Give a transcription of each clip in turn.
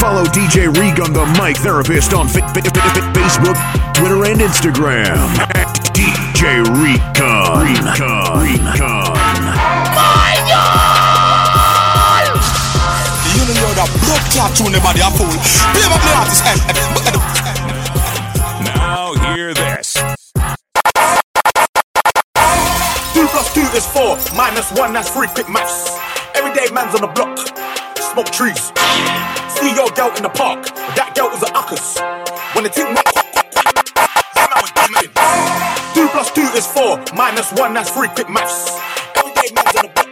Follow DJ Reek on the Mic Therapist on fa- fa- fa- Facebook, Twitter, and Instagram. At DJ Recon. Recon. Recon. You know you're the blood clot tune the body a fool. Play my play artist eh, eh, and eh, Now hear this. Two plus two is four, minus one, that's three quick maths. Everyday man's on the block, smoke trees. See your girl in the park, that girl was a uckers. When the ting went, that man was. Two plus two is four, minus one, that's three quick maths. Everyday man's on the block.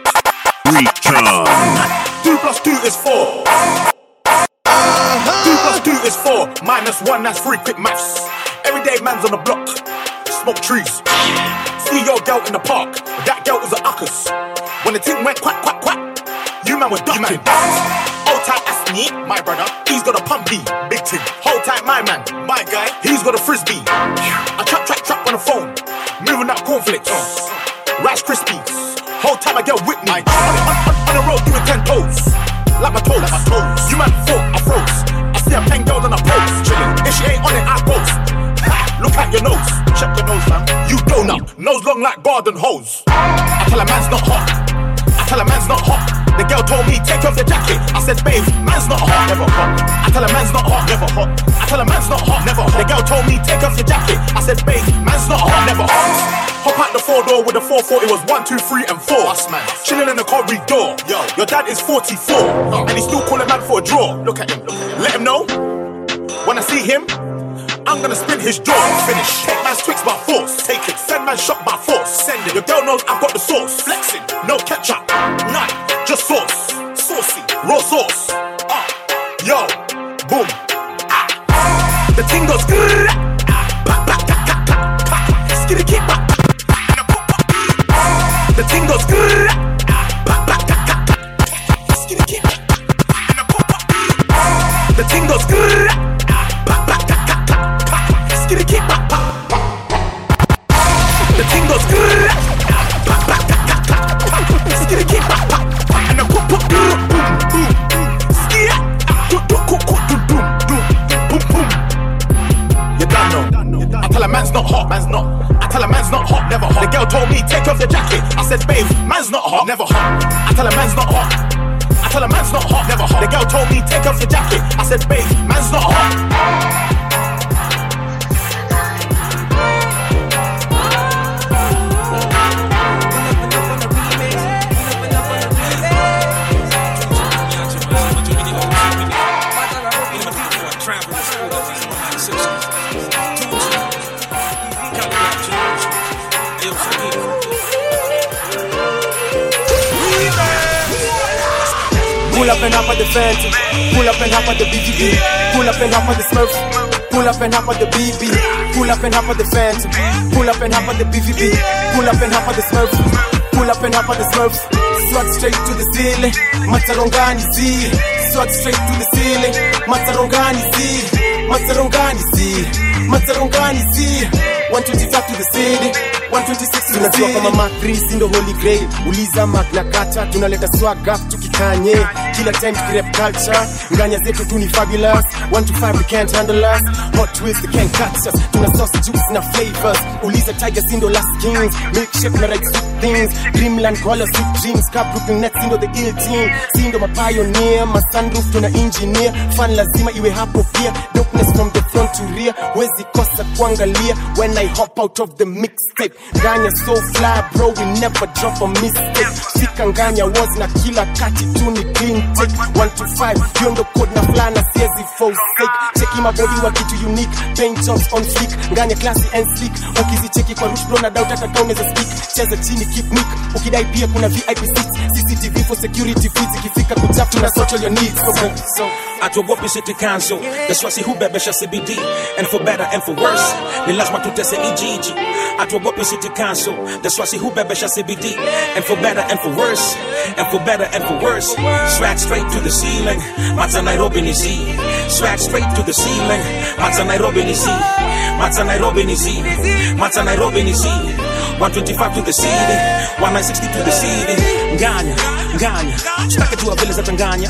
Recon. Two plus two is four. Uh-huh. Two plus two is four, minus one, that's three quick maths. Everyday man's on the block, smoke trees. See your girl in the park, that girl was a uckers. When the ting went quack, quack, quack, man was ducking. Hold tight, that's me, my brother. He's got a pumpy, big ting. Hold tight, my man, my guy. He's got a frisbee. I trap, trap, trap on the phone, moving out cornflakes, Rice Krispies. Whole time I get with me. On, on, on, on the road doing ten toes, like my toes. Like my toes. You man thought I froze. I see a pen girl on a post. chilling. If she ain't on it, I post. Ha, Look at your nose, check your nose, fam. You donut, nose long like garden hose. I tell a man's not hot. I tell a man's not hot. The girl told me take off the jacket. I said, babe, man's not hot, never hot. I tell a man's not hot, never hot. I tell a man's not hot, never hot. The girl told me take off your jacket. I said, babe, man's not hot, never hot. Hop out the four door with the 440 was one, two, three, and four. Us man, chilling in the corridor. Yo, your dad is 44, and he's still calling man for a draw. Look at him, let him know. When I see him, I'm gonna spin his jaw. Finish. Take man's twix by force. Take it. Send man shot by force. Send it. Your girl knows I've got the sauce. Flexing. No ketchup. None. Just sauce. Saucy. Raw sauce. Ah. Yo. Boom. Ah. The thing goes. grrr. Skitty keep. The ting goes. ah. Pa, pa, ka, goes. Skitty a. I tell a man's not hot, man's not. I tell a man's not hot, never hot. The girl told me take off your jacket. I said, babe, man's not hot, never hot. I tell a man's not hot. I tell a man's not hot, never hot. The girl told me take off your jacket. I said, babe, man's not hot. Pull up and hop on the Phantom. Pull up and hop on the BGB. Pull up and hop on the Smurf. Pull up and hop on the BB. Pull up and hop on the Phantom. Pull up and hop on the BVB. Pull up and hop on the Smurf. Pull up and hop on the Smurfs. Swag straight to the ceiling. Matarongani Z. Swag straight to the ceiling. Matarongani Z. Matarongani Z. Matarongani Z. 125 to the city. 126 tunajua kama Mark 3 si ndo holy grail. Uliza magna kata tunaleta swag up tukikanye. Kila time tukirep culture nganya zetu tu ni fabulous. 125 we can't handle us. Hot twist they can't catch us. Tuna sauce juice na flavors. Uliza tiger sindo last kings. Milkshake na right sweet things. Dreamland koala sweet dreams. Cup grouping net sindo the ill team. Si ndo mapioneer masunroof tuna engineer. Fan lazima iwe hapo pia. Darkness from the front to rear. Wezi kosa kuangalia when i hop out of the mixtape nganya so fly bro we never drop a mistake. Sika nganya was na kila kati tu ni clean take. 1 to 5 hiyo ndo code na flana siezi forsake cheki mabedi wa kitu unique paint jobs on fleek. Nganya classy and sleek ukizicheki kwa rush bro na doubt hata kama unaweza speak. Cheza chini keep nick ukidai pia kuna VIP seats. CCTV for security feeds ikifika kuchap tuna social your needs. So, so atuogopi city council that's hubebesha cbd and for better and for worse ni lazima tutese ijiji atuogopi city council. That's why si hubebesha cbd and for better and for worse and for better and for worse. Swag straight to the ceiling mata nairobi ni swag straight to the ceiling mata nairobi ni mata nairobi ni mata nairobi ni z 125 to the city 1960 to the city nganya nganya sitake jua vile za tanganya.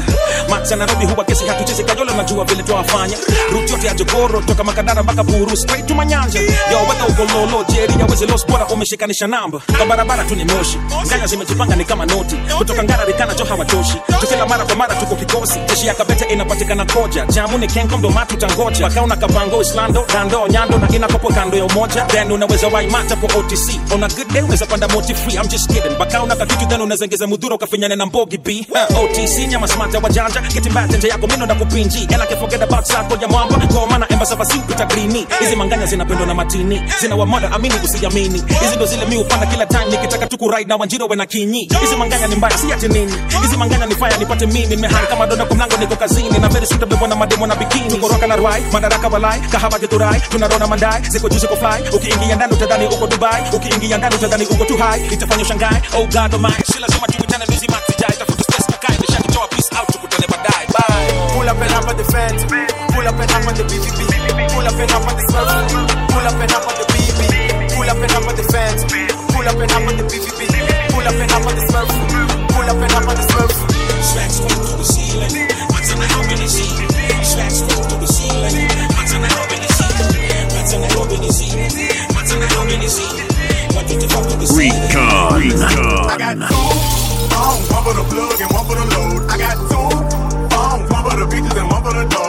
Macha nairobi huwa kesi hatuchezi kajola na jua vile twawafanya ruti yote ya jogoro toka makadara mpaka buru straight to manyanja. Yo weka ugololo jeri ya wezi los bora umeshikanisha namba. Kwa barabara tu ni moshi. Nganya zimejipanga ni kama noti. Kutoka ngara rikana jo hawatoshi tukila mara kwa mara tuko kikosi. Jeshi ya kabete inapatikana koja. Jamu ni kenko ndo matu tangoja. Pakauna kabango islando dando nyando na inakopo kando ya umoja. Then unaweza waimata po otc on a good day unaweza panda moti free. I'm just kidding. Bakauna kakitu then unazengeza ngeza mudhuro kafinyane na mbogi b. Huh, otc nyama smata wajanja. Kitimbatenje yako mino na kupinji can forget about sako ya mwamba. Komana maana embasa upita grini. Hizi manganya zinapendwa na matini. Zina wamoda amini usiamini. Hizi ndo zile mi upanda kila time. Nikitaka tuku kuride na wanjiro we na kinyi. Hizi manganya ni mbaya si ati nini. Hizi manganya ni faya nipate mimi. Nimehang kama dona kwa mlango niko kazini. Na very suitable bwana mademo na bikini. Koroka na rwai madaraka walai kahaba giturai tunarona mandai ziko juu ziko fly. Ukiingia ndani utadhani uko dubai. Ukiingia ndani utadhani uko too high itafanya shangai oh god oh my si lazima tukutane mizi max jai tafuta space kakai nishakitoa peace out tukutane baadaye bye Pull up and hop on the fence. Pull up and hop on the BVB. Pull up and hop on the Smurf. Pull up and hop on the BB. Pull up and hop on the fence. Pull up and hop on the BVB. Pull up and hop on the Smurf. Pull up and hop on the Smurf. Swag straight to the ceiling. What's in the hell in the sea? Swag straight to the ceiling. What's in the hell in the sea? What's in the hell in the sea? What's in the hell in the sea? What did you fuck with the sea? Recon. I got two phones, one for the plug and one for the load. I got two phones, one for the beaches and one for the dough.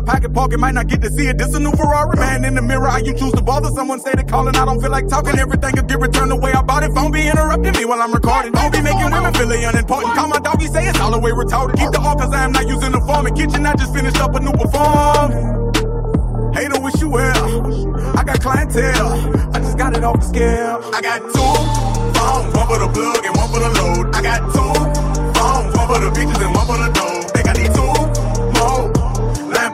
My pocket pocket, might not get to see it. This a new Ferrari, man. In the mirror, how you choose to bother someone, say they calling. I don't feel like talking. Everything will get returned the way I bought it. Phone be interrupting me while I'm recording. Phone be making women feel unimportant. Call my doggy, say it's all the way retarded. Keep the all cause I am not using the form. In kitchen, I just finished up a new perform. Hater wish you well. I got clientele. I just got it off the scale. I got two phones, one for the plug and one for the load. I got two phones, one for the beaches and one for the dough.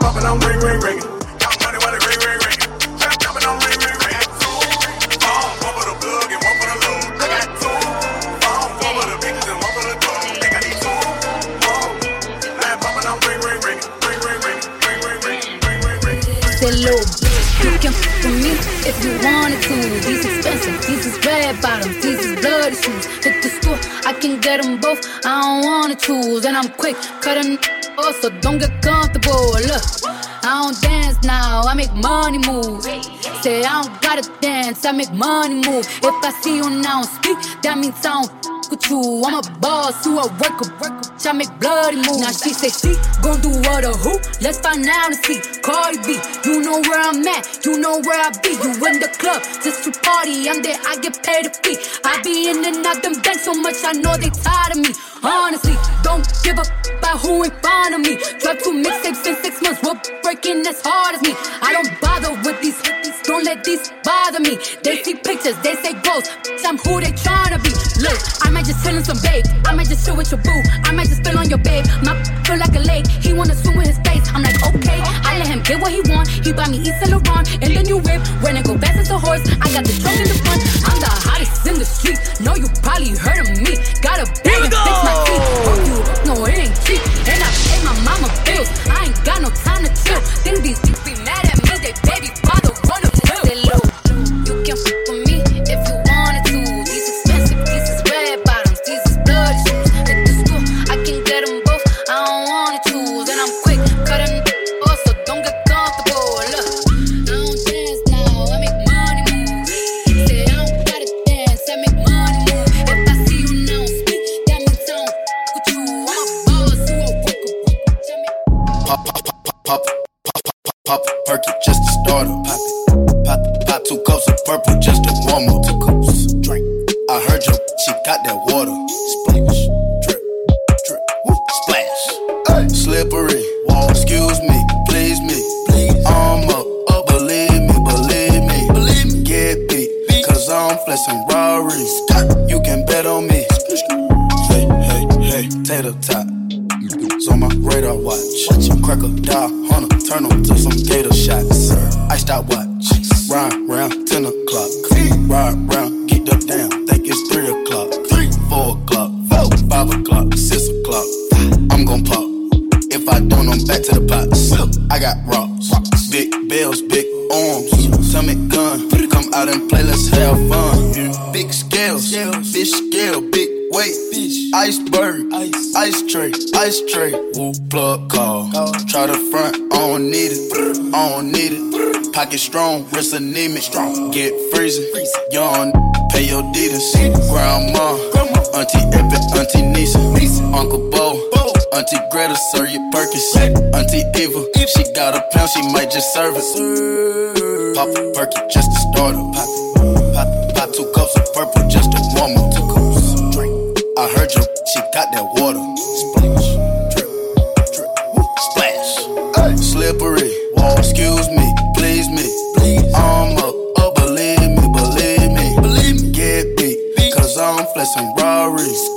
Poppin', I'm ring, ring, ring. I the the the the you can f with me if you wanted to. These expensive, these is red bottoms, these is bloody shoes. Hit the store, I can get them both. I don't wanna choose, and I'm quick. Cutting off, so don't get comfortable. Look, I don't dance now, I make money move. Say I don't gotta dance, I make money move. If I see you now speak, that means I don't with you. I'm a boss, you a worker, worker. I make bloody moves. Now she say she gon' do what or who? Let's find out and see. Cardi B, you know where I'm at, you know where I be. You in the club just to party. I'm there, I get paid a fee. I be in and out them banks so much, I know they tired of me. Honestly, don't give f- about who in front of me. Drop two mixtapes in six months, we're breaking as hard as me. I don't bother with these, don't let these bother me. They see pictures, they say ghosts. I'm who they tryna be. Look, I might just chill in some babe. I might just chill with your boo. I might just spill on your babe. My feel like a lake. He wanna swim with his face. I'm like, okay. I let him get what he want. He buy me Yves Saint Laurent and the new whip. When I go fast as a horse, I got the trunk in the front. I'm the hottest in the street. Know you probably heard of me. Got a bag and fix my teeth. Hope you no, it ain't cheap. And I pay my mama bills. I ain't got no time to chill. Think these be mad at me. They baby father can f with me if you wanted to. These expensive, these is red bottoms, these is bloody shoes. At the school, I can get them both. I don't wanna choose, and I'm quick cutting off, so don't get comfortable. Look, I don't dance now, I make money move. Say I don't gotta dance, I make money move. If I see you now speak, that means I don't with you. I'm a boss, you a worker, worker. Pop, pop, pop, pop, Pocket strong, wrist anemic. Get freezing. Young, pay your deeders. Grandma, Auntie Epic, Auntie Nisa, Uncle Bo, Auntie Greta, serve your Perkins. Auntie Eva, if she got a pound, she might just serve it. Pop a perky just to start her. Pop, pop, pop two cups of purple just to warm up. Two cups, drink. I heard you, she got that water. Peace.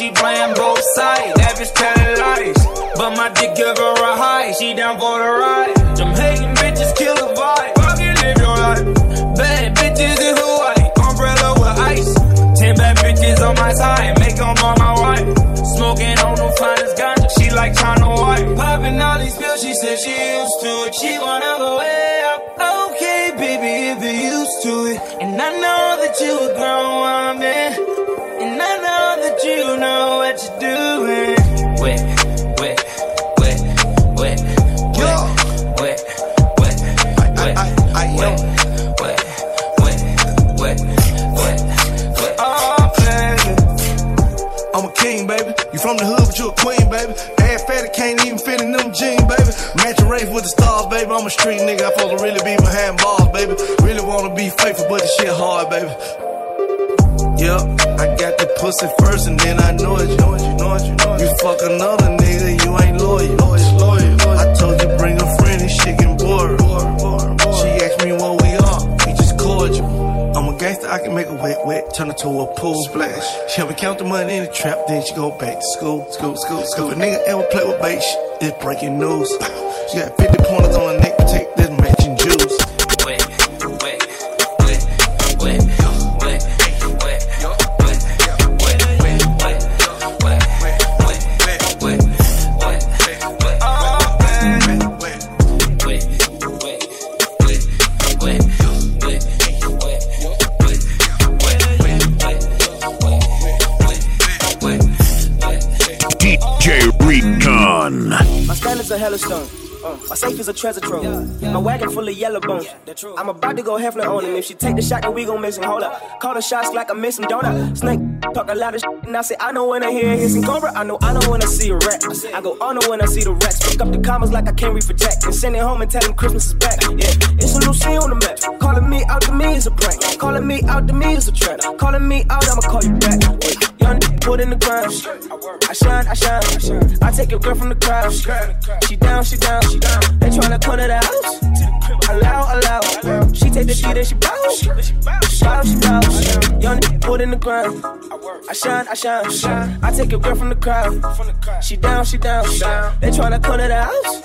She playing both sides. That bitch telling lies. But my dick give her a high. She down for the ride. Them hating bitches kill the vibe. Fucking live your life. Bad bitches in Hawaii. Umbrella with ice. Ten bad bitches on my side. Make them all my wife. Smoking on the finest ganja. She like China White. Popping all these pills. She said she used you doing? Wet, wet, wet, wet, Yo. wet, wet, wet, wet, I, I, I, wet, wet, wet, wet, wet, wet. Oh, baby. I'm a king, baby. You from the hood, but you a queen, baby. Ass fatty, can't even fit in them jeans, baby. Match Matching race with the stars, baby. I'm a street nigga. I supposed to really be behind bars, baby. Really wanna be faithful, but the shit hard, baby. Yup, I got the pussy first and then I know it. You know it, you know it, you know it. You fuck another nigga, you ain't loyal. loyal, loyal. I told you bring a friend, this shit getting bored. She asked me what we are, we just cordial. I'm a gangster, I can make a wet, wet, turn it to a pool splash. She help me count the money in the trap, then she go back to school, school, school, school. If a nigga ever play with bait, shit, it's breaking news. She got 50 pointers on her neck, Uh, my safe is a treasure trove. My wagon full of yellow bones. I'm about to go Hefner on him. If she take the shot, then we gon' miss him. Hold up. Call the shots like I miss him, don't I? Snake talk a lot of shit, and I say I know when I hear hissing cobra. I know I know when I see a rat. I go on when I see the rats. Pick up the commas like I can't read for Jack. And send it home and tell him Christmas is back. Yeah, it's a new scene on the map. Calling me out to me is a prank. Calling me out to me is a trap. Calling me out, I'ma call you back. Young put in the ground. I shine, I shine, I take your girl from the crowd. She down, she down, she down. They tryna to the house. Allow, allow. She take the beat and she bounce. She bounce, she bounce. Young nigga put in the ground. I shine, I shine, I take your girl from the crowd. She down, she down, she down. They tryna to the house.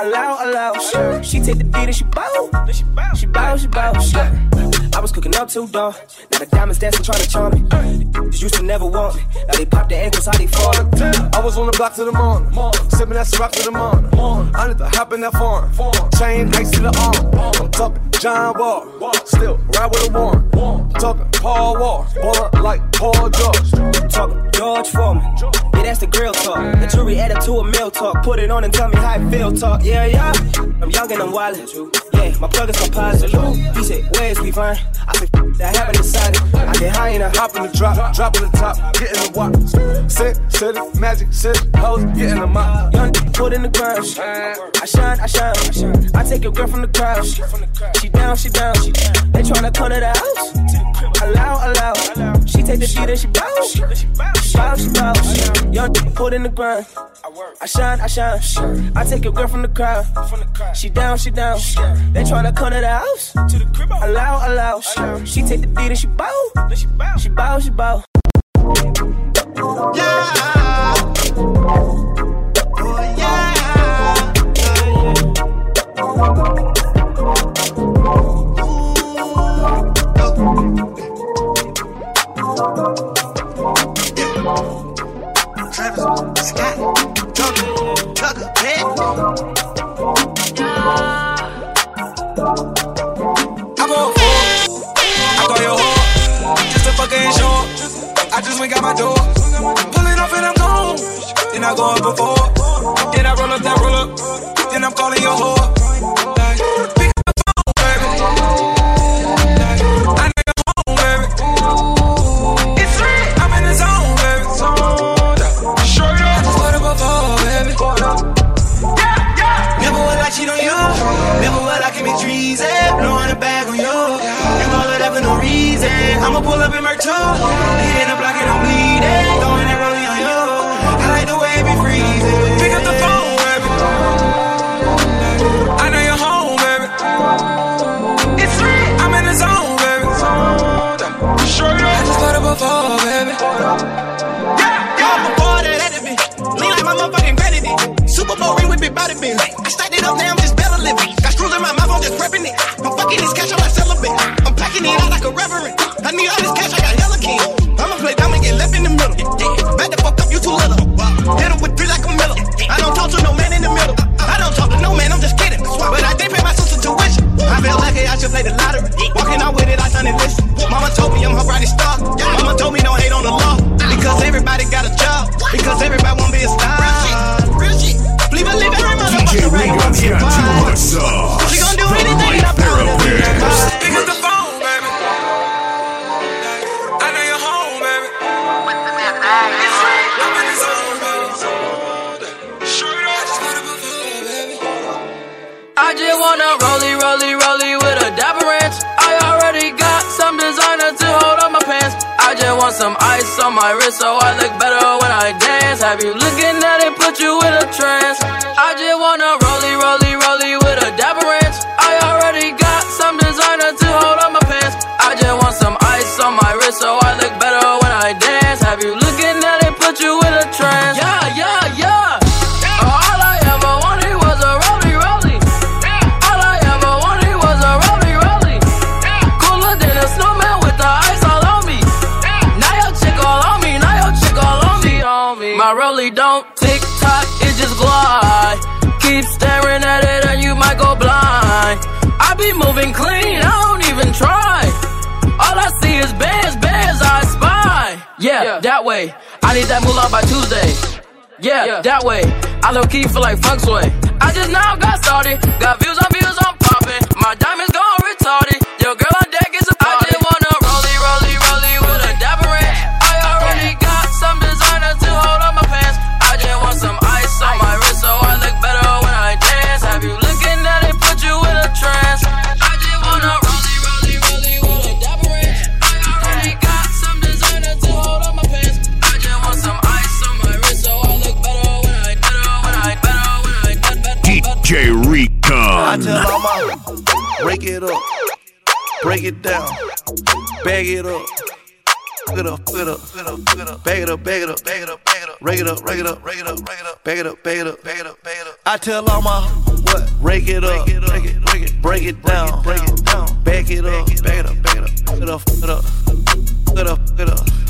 Allow, allow. She take the beat and she bounce. She bounce, she bounce. I was cooking up too, dog. Now the diamonds dancing, trying to charm me. Just used to never want me. Now they pop their ankles, how they fall. I was on the block to the morning. Sipping that rock to the morning. I need to hop in that farm. Chain ice to the arm. I'm Talking John Wall, still ride with a warrant. Talking Paul Wall, ballin' like Paul George. Talking George Foreman. Yeah, that's the grill talk. The jury added to a meal talk. Put it on and tell me how I feel talk. Yeah, yeah. I'm young and I'm wildin'. Yeah, my plug is composite. He said, where's we fine? I said, that happened inside it. I get high and I Hop in the drop, drop in the top, get in the walk. Sit, city, magic, city, hoes, get in the mop. Young put in the ground. I shine, I shine. I take your girl from the crowd. She down, she down. They tryna come to the house. Allow, allow. She take the beat and she bounce. She bounce, she bounce. Young put in the grind. I shine, I shine. I take your girl from the crowd. She down, she down. They tryna come to the house. Oh. Allow, allow. She take the beat and she bow. She bow, she bow. Travis Went got my door. Pulling off and I'm gone. Then I go up before. Then I roll up that roll up. Then I'm calling your whore. Like, pick up the phone, baby. Like, I know you're ring some ice on my wrist so I look better when I dance. Have you looking at it, put you in a trance? I just wanna rollie, rollie, rollie with a dapper ranch. I already got some designer to hold on my pants. I just want some ice on my wrist so I look better when I dance. Have you looking at it, put you in a trance? Yeah, yeah, yeah. Don't tick tock, it just glide. Keep staring at it and you might go blind. I be moving clean, I don't even try. All I see is bands, bands I spy. Yeah, that way. I need that moolah by Tuesday. Yeah, that way. I low key feel like fuck sway. I just now got started. Got views on views, I'm popping. My diamonds gone retarded. Your girl on deck is a party. I just wanna ice on my wrist so I look better when I dance. Have you looking at it, put you in a trance? I just wanna rollie, rollie, rollie with a dapper ranch. I already got some designer to hold on my pants. I just want some ice on my wrist so I look better when I better when I better when I better better. DJ Rico I tell all my break it up, break it down, bag it up. Up, fuck it up. Bag it up, bag it up, bag it up, bag it up. Rake it up, rake it up, rake it up, rake it up. Bag it up, bag it up, bag it up, bag it up. I tell all my what? Rake it up, break it, break it, break it down, break it down. Bag it up, bag it up, bag it up. Fuck it up, fuck it up, fuck it up, fuck it up.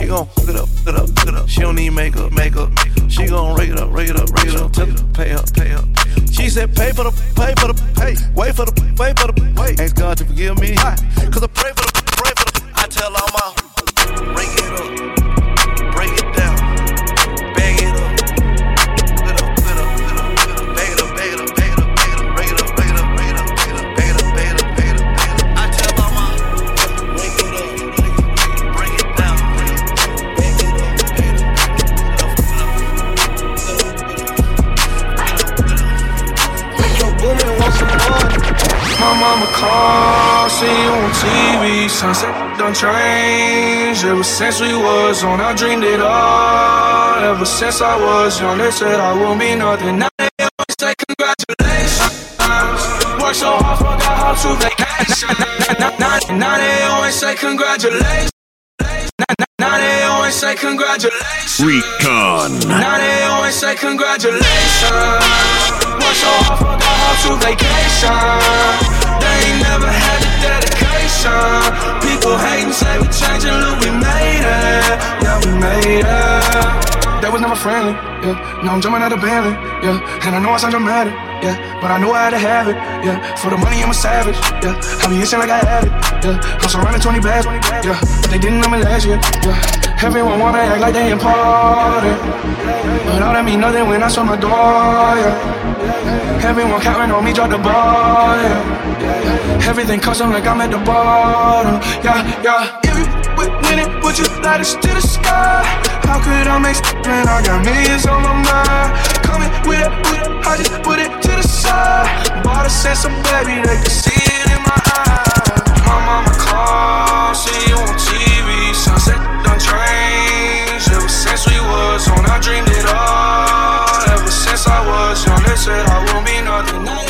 She gon' hook it up, hook it up, hook it up. She don't need makeup, makeup. She gon' rake it up, rake it up, rake it up. Tell her pay up, pay up. She said, pay for the, pay for the, pay. Wait for the, wait for the, wait. Ask God to forgive me. Cause I pray for the, Sunset done changed ever since we was on. I dreamed it all. Ever since I was young, they said I won't be nothing. Now they always say congratulations. Worked so hard, forgot how to vacation. Now, now, now they always say congratulations. Now, now, now they always say congratulations. Recon. Now they always say congratulations. Worked so hard, forgot how to vacation. They ain't never had the dedication. People hating, say we changing, look, we made it. Yeah, we made it. That was never friendly, yeah. Now I'm jumping out of Bentley, yeah. And I know I sound dramatic, yeah. But I know I had to have it, yeah. For the money, I'm a savage, yeah. I be itching like I had it, yeah. I'm surrounded 20 bags, yeah. But they didn't know me last year, yeah. Everyone wanna act like they important. But all that mean nothing when I saw my door, yeah. Everyone counting on me, drop the ball, yeah. Everything custom like I'm at the bottom, yeah, yeah. If you with winning, would you light us to the sky? How could I make when I got millions on my mind? Coming with it, with it, I just put it to the side. Bought a sense of baby, they can see it in my eyes. My mama called, see you on TV. Sunset ever since we was on. I dreamed it all. Ever since I was young, they said I won't be nothing.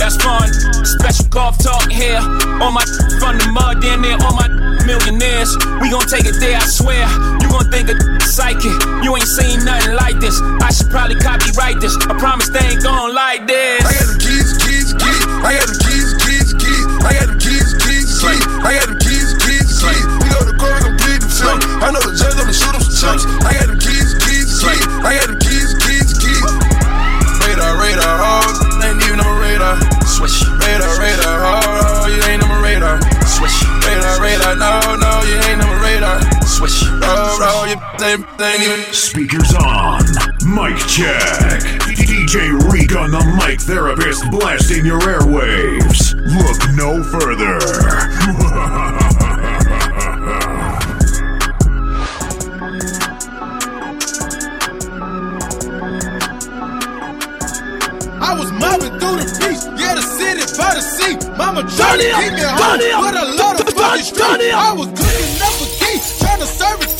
That's fun. Special golf talk here. All my from the mud, then there, all my millionaires. We gon' take it there, I swear. You gon' think of psychic. You ain't seen nothing like this. I should probably copyright this. I promise they ain't gon' like this. I got them keys, keys, keys. I got them keys, keys, keys. I got them keys, keys, keys. I got them keys, keys, keys. We go to court, I'm bleeding film. I know the judge, I'ma shoot him some chips. I got them keys, keys, keys. I got them radar. Switch. Radar, radar, oh, oh, you ain't on my radar. Switch. Radar, radar, no, no, you ain't on my radar. Switch. Oh, oh, you ain't, ain't even. Speakers on. Mic check. DJ Reek on the mic therapist blasting your airwaves. Look no further. by the sea. Mama trying to keep me home, but I love the fucking street. I was cooking up a key, trying to serve it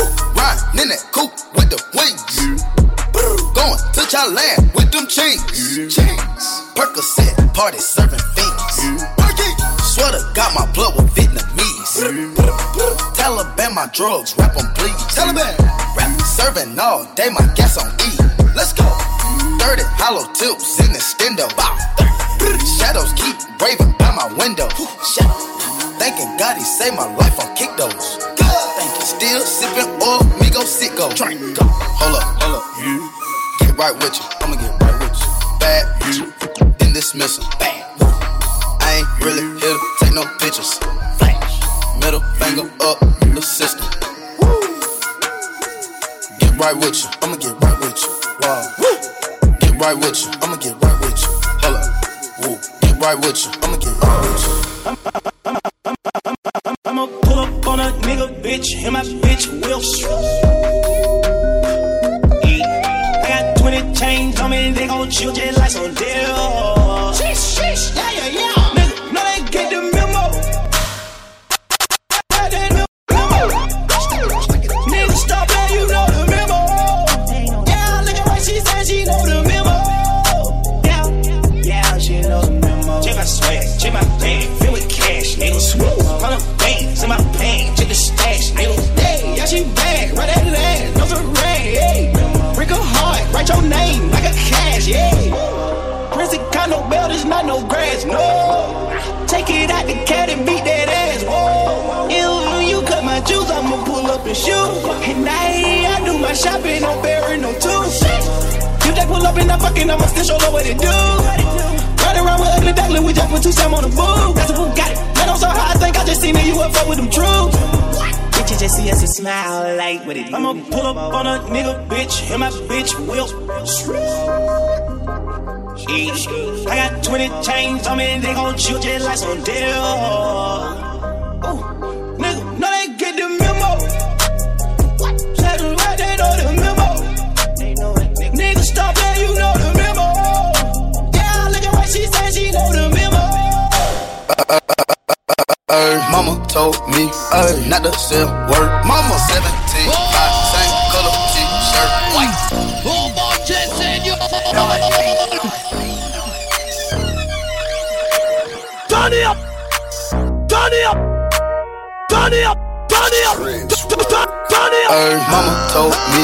Woo. Riding in that coupe with the wings. Going to Thailand with them chains. Chains. Percocet, party serving fiends. Swear to God, my blood was Vietnamese. Taliban, my drugs, rap on please. Taliban, rap serving all day, my gas on E. Let's go. 30 hollow tips in the stendo. Shadows keep raving by my window. Shadow. Thanking God he saved my life on kick those. Still sipping oil, me go sit go. Hold up, hold up. You get right with you. I'ma get right with you. Bad you, then dismiss 'em. Bad. I ain't really here to take no pictures. Flash. Middle finger up the system. Get right with you. I'ma get right with you. Wow. Get right with you. I'ma get right with you. Hold up. Woo. Get right with you. I'ma get right with you. On a nigga bitch, and my bitch will. I got 20 chains on me, they gon' chill just like some deal. Sheesh, sheesh, yeah, yeah, yeah. Shopping, don't bury no tooth. You just pull up and I fucking, I'ma still show her what it do. Ride around with ugly duckling, we just put two Sam on the booth. That's a boo, got it. Let on so high, I think I just seen that you up fuck with them troops. Bitches just see us and smile like what it is. I'ma pull up on a nigga bitch, and my bitch will. I got 20 chains on me, they gon' chill just like some deal. Mama told me uh, not to sell word. Mama 17, five, same color t-shirt, white. Turn it up! Turn it up! Turn it up! Turn it up! Turn it up! Uh, mama told me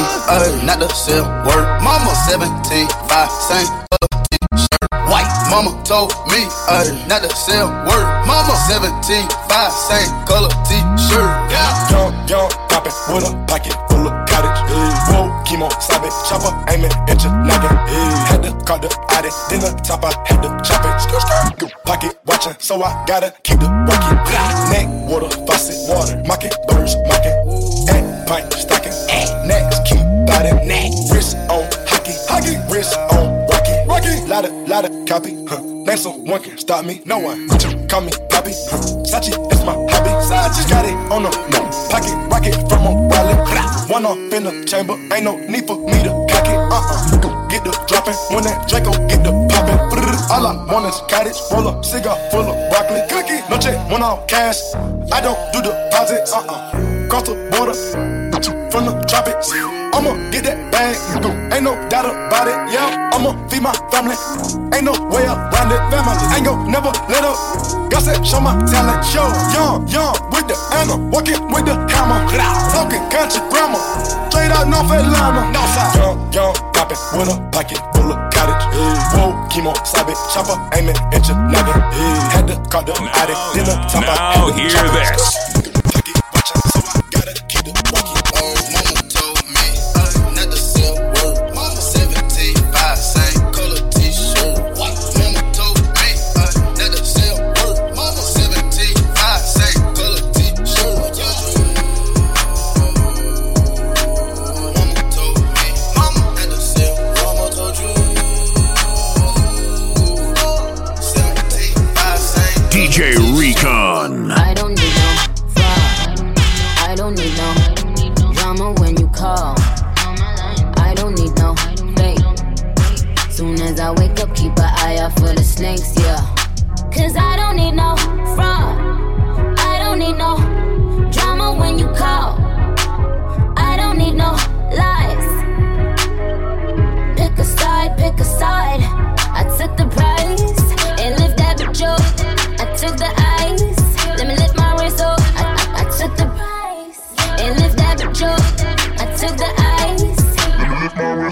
not to sell word. Mama 17, five, same color t-shirt, white. Mama told me uh, not to sell word. Mama 17, five, same color t-shirt. Yeah. Young, young, poppin' with a pocket full of cottage. Whoa, chemo, stop it, chopper, aiming at your noggin. Had to call the Audi, then the top, I had to chop it. Skr, skr. Pocket watchin', so I gotta keep the working. Neck, water, faucet, water, mocking, birds, mocking. And pint, stocking, next, keep biting. Neck, wrist on hockey, hockey, wrist on Lotta, lotta copy, huh. Name someone can stop me, no one. Call me Bobby, huh. Sachi, that's my hobby. Sachi, got it on the no, pocket, rocket from a wallet. One off in the chamber, ain't no need for me to cock it. Uh uh, get poppin'. When that Draco get the poppin'. All I want is cottage, roll up, cigar full of broccoli. Cookie, no check, one off cash. I don't do deposits, uh uh. Cross the border, from the tropics. I'ma get that bag, ain't no doubt about it. Yeah, I'ma feed my family, ain't no way around it. Family, ain't gon' never let up. God said, show my talent, show young, young with the hammer, walking with the hammer, talking country grammar, straight out North Atlanta, Northside. Young, young, poppin' with a pocket full of cottage. Whoa, chemo, sabe, chopper, aiming at your noggin. Had to call the addict, then the top I Now hear this. Not I wake up, keep an eye out for the snakes, yeah. Cause I don't need no fraud. I don't need no drama when you call. I don't need no lies. Pick a side, pick a side. I took the prize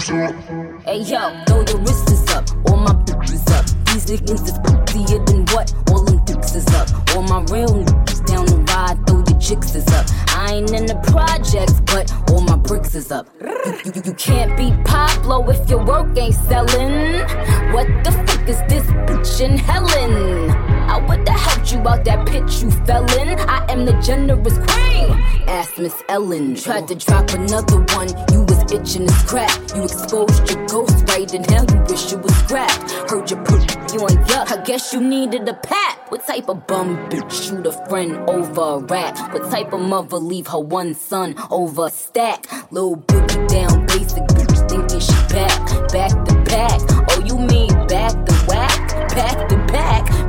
Hey yo, throw your wrist is up, all my bitches up. These niggas is prettier than what? All them dicks is up. All my real niggas down the ride, throw your chicks is up. I ain't in the projects, but all my bricks is up. You, you, you can't beat Pablo if your work ain't selling. What the fuck is this bitch in Helen? I would've helped you out that pit you fell in. I am the generous queen. Ask Miss Ellen. Tried to drop another one, you was itching to scrap. You exposed your ghost right in hell, you wish you was scrapped. Heard you put you on yuck, I guess you needed a pat. What type of bum bitch shoot a friend over a rat? What type of mother leave her one son over a stack? Little boogie down basic bitch thinking she back, back to back. Oh, you mean back to whack, back to back?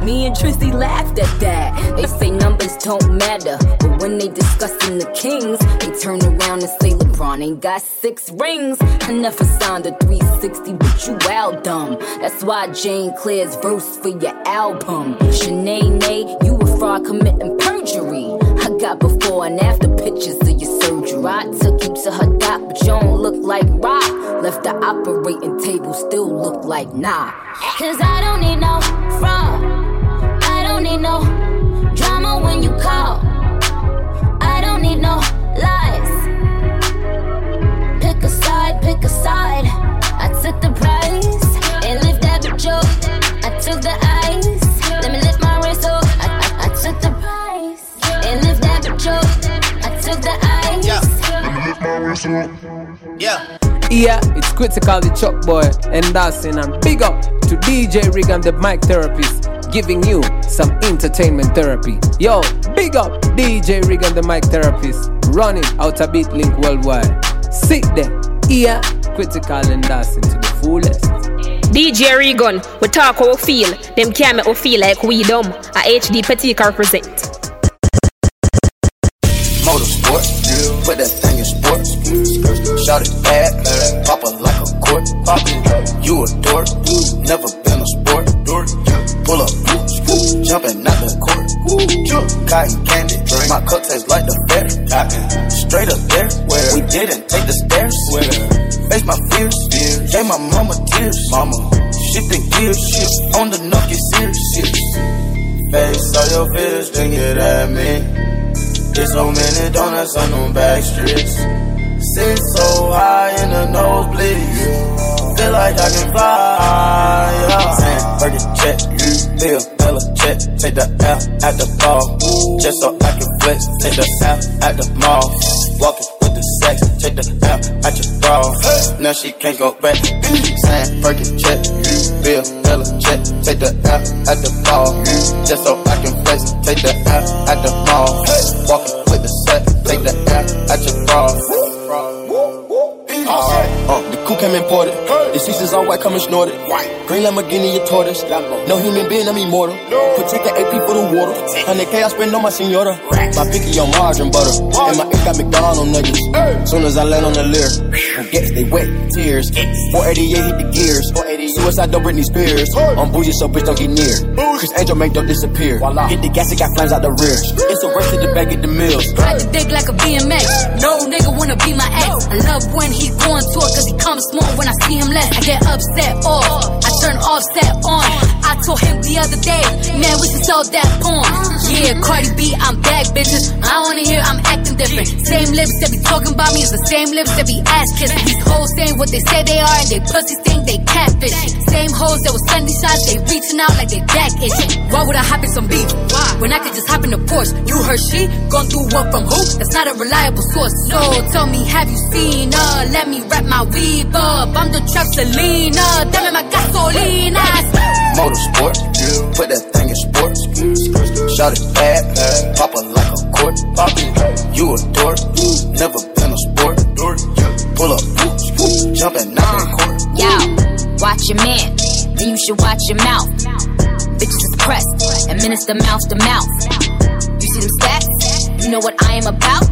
Me and Trissy laughed at that. They say numbers don't matter, but when they discussing the Kings, they turn around and say LeBron ain't got six rings. I never signed a 360, but you out dumb. That's why Jane Claire's verse for your album. Shanae, Nay, you a fraud committing perjury. I got before and after pictures of your surgery. I took you to her doc, but you don't look like rock. Left the operating table, still look like nah. Cause I don't need no fraud. Need no drama when you call. I don't need no lies. Pick a side, pick a side. I took the prize and lift that up. I took the ice. Let me lift my wrist up. I, I, I took the prize and lift that up. I took the ice. Yeah. Let me lift my wrist up. Yeah, it's critical the Chuck Boy and dancing and big up to DJ Rig and the mic therapist giving you some entertainment therapy. Yo, big up DJ Rig and the mic therapist running out a beat link worldwide. Sit there, yeah, critical and dancing to the fullest. DJ Regan, we talk how we feel. Them can't make we feel like we dumb. A HD Petit represent. Motorsport, put that thing in sports. Shot it bad, pop it like. You a dork, never been a sport. Pull up, jumping out the court. Cotton candy, drink. my cup tastes like the fair. Straight up there, where we didn't take the stairs. Where face my fears, gave my mama tears. Mama, shifting gears, shit. on the knock, series. Face all your fears, then get at me. There's so many donuts on them back streets. Sit so high in the nosebleeds. Feel like I can fly. Yeah. Sandberg check, Bill Miller check. Take the L at the ball. Just so I can flex. Take the L at the mall. Walking with the sex. Take the L at your bra. Now she can't go back. Sandberg check, Bill Miller check. Take the L at the ball. Just so I can flex. Take the L at the mall. Walking L at your bra. The coup came imported. It's seasons all white, coming snorted. White. Green Lamborghini, a tortoise. No human being, I'm immortal. Patek AP for the water. 100K I spend on my senora. My picky on margarine butter. And my ink got McDonald's nuggets. Soon as I land on the Lear, forgets they wet tears. 488 hit the gears. Suicide don't Britney Spears. I'm bougie, so bitch don't get near. Criss Angel make don't disappear. Hit the gas, it got flames out the rear. It's a race to the back at the mills. Ride the dick like a BMX. No nigga wanna be my ex. I love when he going to it cause he comes small when I see him less. I get upset off. I turn offset on. I told him the other day, man, we should sell that porn. Yeah, Cardi B, I'm back, bitches. I wanna hear I'm acting different. Same lips that be talking about me is the same lips that be ass kissing. These hoes saying what they say they are and they pussies think they catfishing. Same hoes that was Sunday shots, they reaching out like they itching. Why would I hop in some beef? Why? When I could just hop in the Porsche. You heard she gon' do one from who? That's not a reliable source. So tell me, have you seen her? Let me wrap my weave up. I'm the trap Selena. Dame my gasolina. Motorsport, put that thing in sports. Shot it bad, pop it like a court. You a dork, never been a sport. Pull up, jumping out the court. Yo, watch your man, then you should watch your mouth. Pressed, administer mouth to mouth. You see them stats? You know what I am about?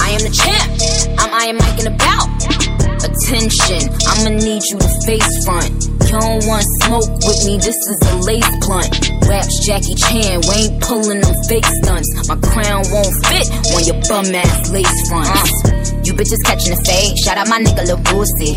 I am the champ. I'm I am and about. Attention, I'ma need you to face front. You don't want smoke with me, this is a lace blunt. Raps Jackie Chan, we ain't pulling them fake stunts. My crown won't fit on your bum ass lace fronts. You bitches catching the fade, shout out my nigga Lil Boosie.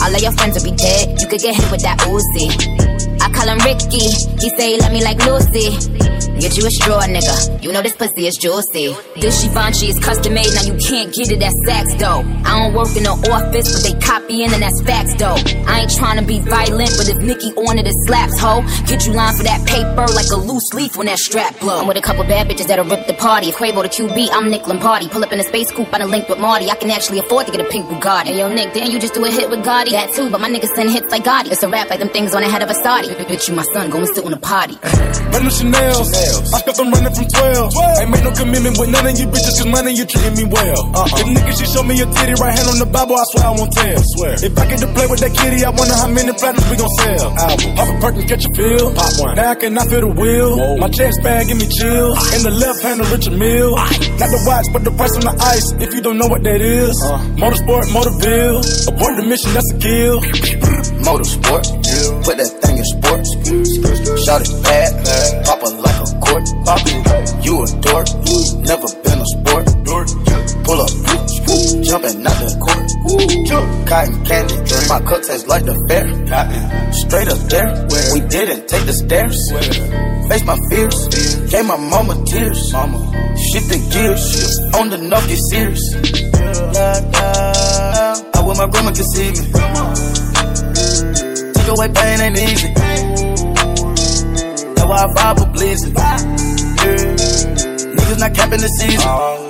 All of your friends will be dead, you could get hit with that Uzi. I call him Ricky, he say he love me like Lucy. Get you a straw, nigga. You know this pussy is juicy. This Givenchy is custom made, now you can't get it at Saks though. I don't work in the office, but they copying and that's facts though. I ain't trying to be violent, but if Nicki on it, it slaps, ho. Get you lined for that paper like a loose leaf when that strap blow. I'm with a couple bad bitches that'll rip the party. If Quavo the QB, I'm Nick Lombardi. Pull up in a space coupe, I done linked with Marty. I can actually afford to get a pink Bugatti. Hey, yo, Nick, damn, you just do a hit with Gotti. That too, but my niggas send hits like Gotti. It's a rap like them things on the head of a Saudi. Bitch, you my son, go and sit on a potty. Run Chanel. I kept them running from 12. Ain't made no commitment with none of you bitches, cause none of you treating me well. Uh-uh. If niggas, she show me a titty, right hand on the Bible, I swear I won't tell. Swear. If I get to play with that kitty, I wonder how many platinums we gon' sell. Album. Pop a perk and catch a feel. Pop one. Now I cannot feel the wheel. Whoa. My chest bag give me chills. In the left hand, a Richard Mille. Not the watch, but the price on the ice, if you don't know what that is. Uh. Motorsport, Motorville. Abort the mission, that's a kill. Motorsport, put that thing in sports. Shot it bad, pop it like a court. You a dork, never been a sport. Pull up, jumping out the court. Cotton candy, my cup tastes like the fair. Straight up there, we didn't take the stairs. Face my fears, gave my mama tears. Mama, shifting gears, on the knock, get serious. I wish my grandma could see me. Take away pain ain't easy. That's why I vibe with blizzard. Niggas not capping the season.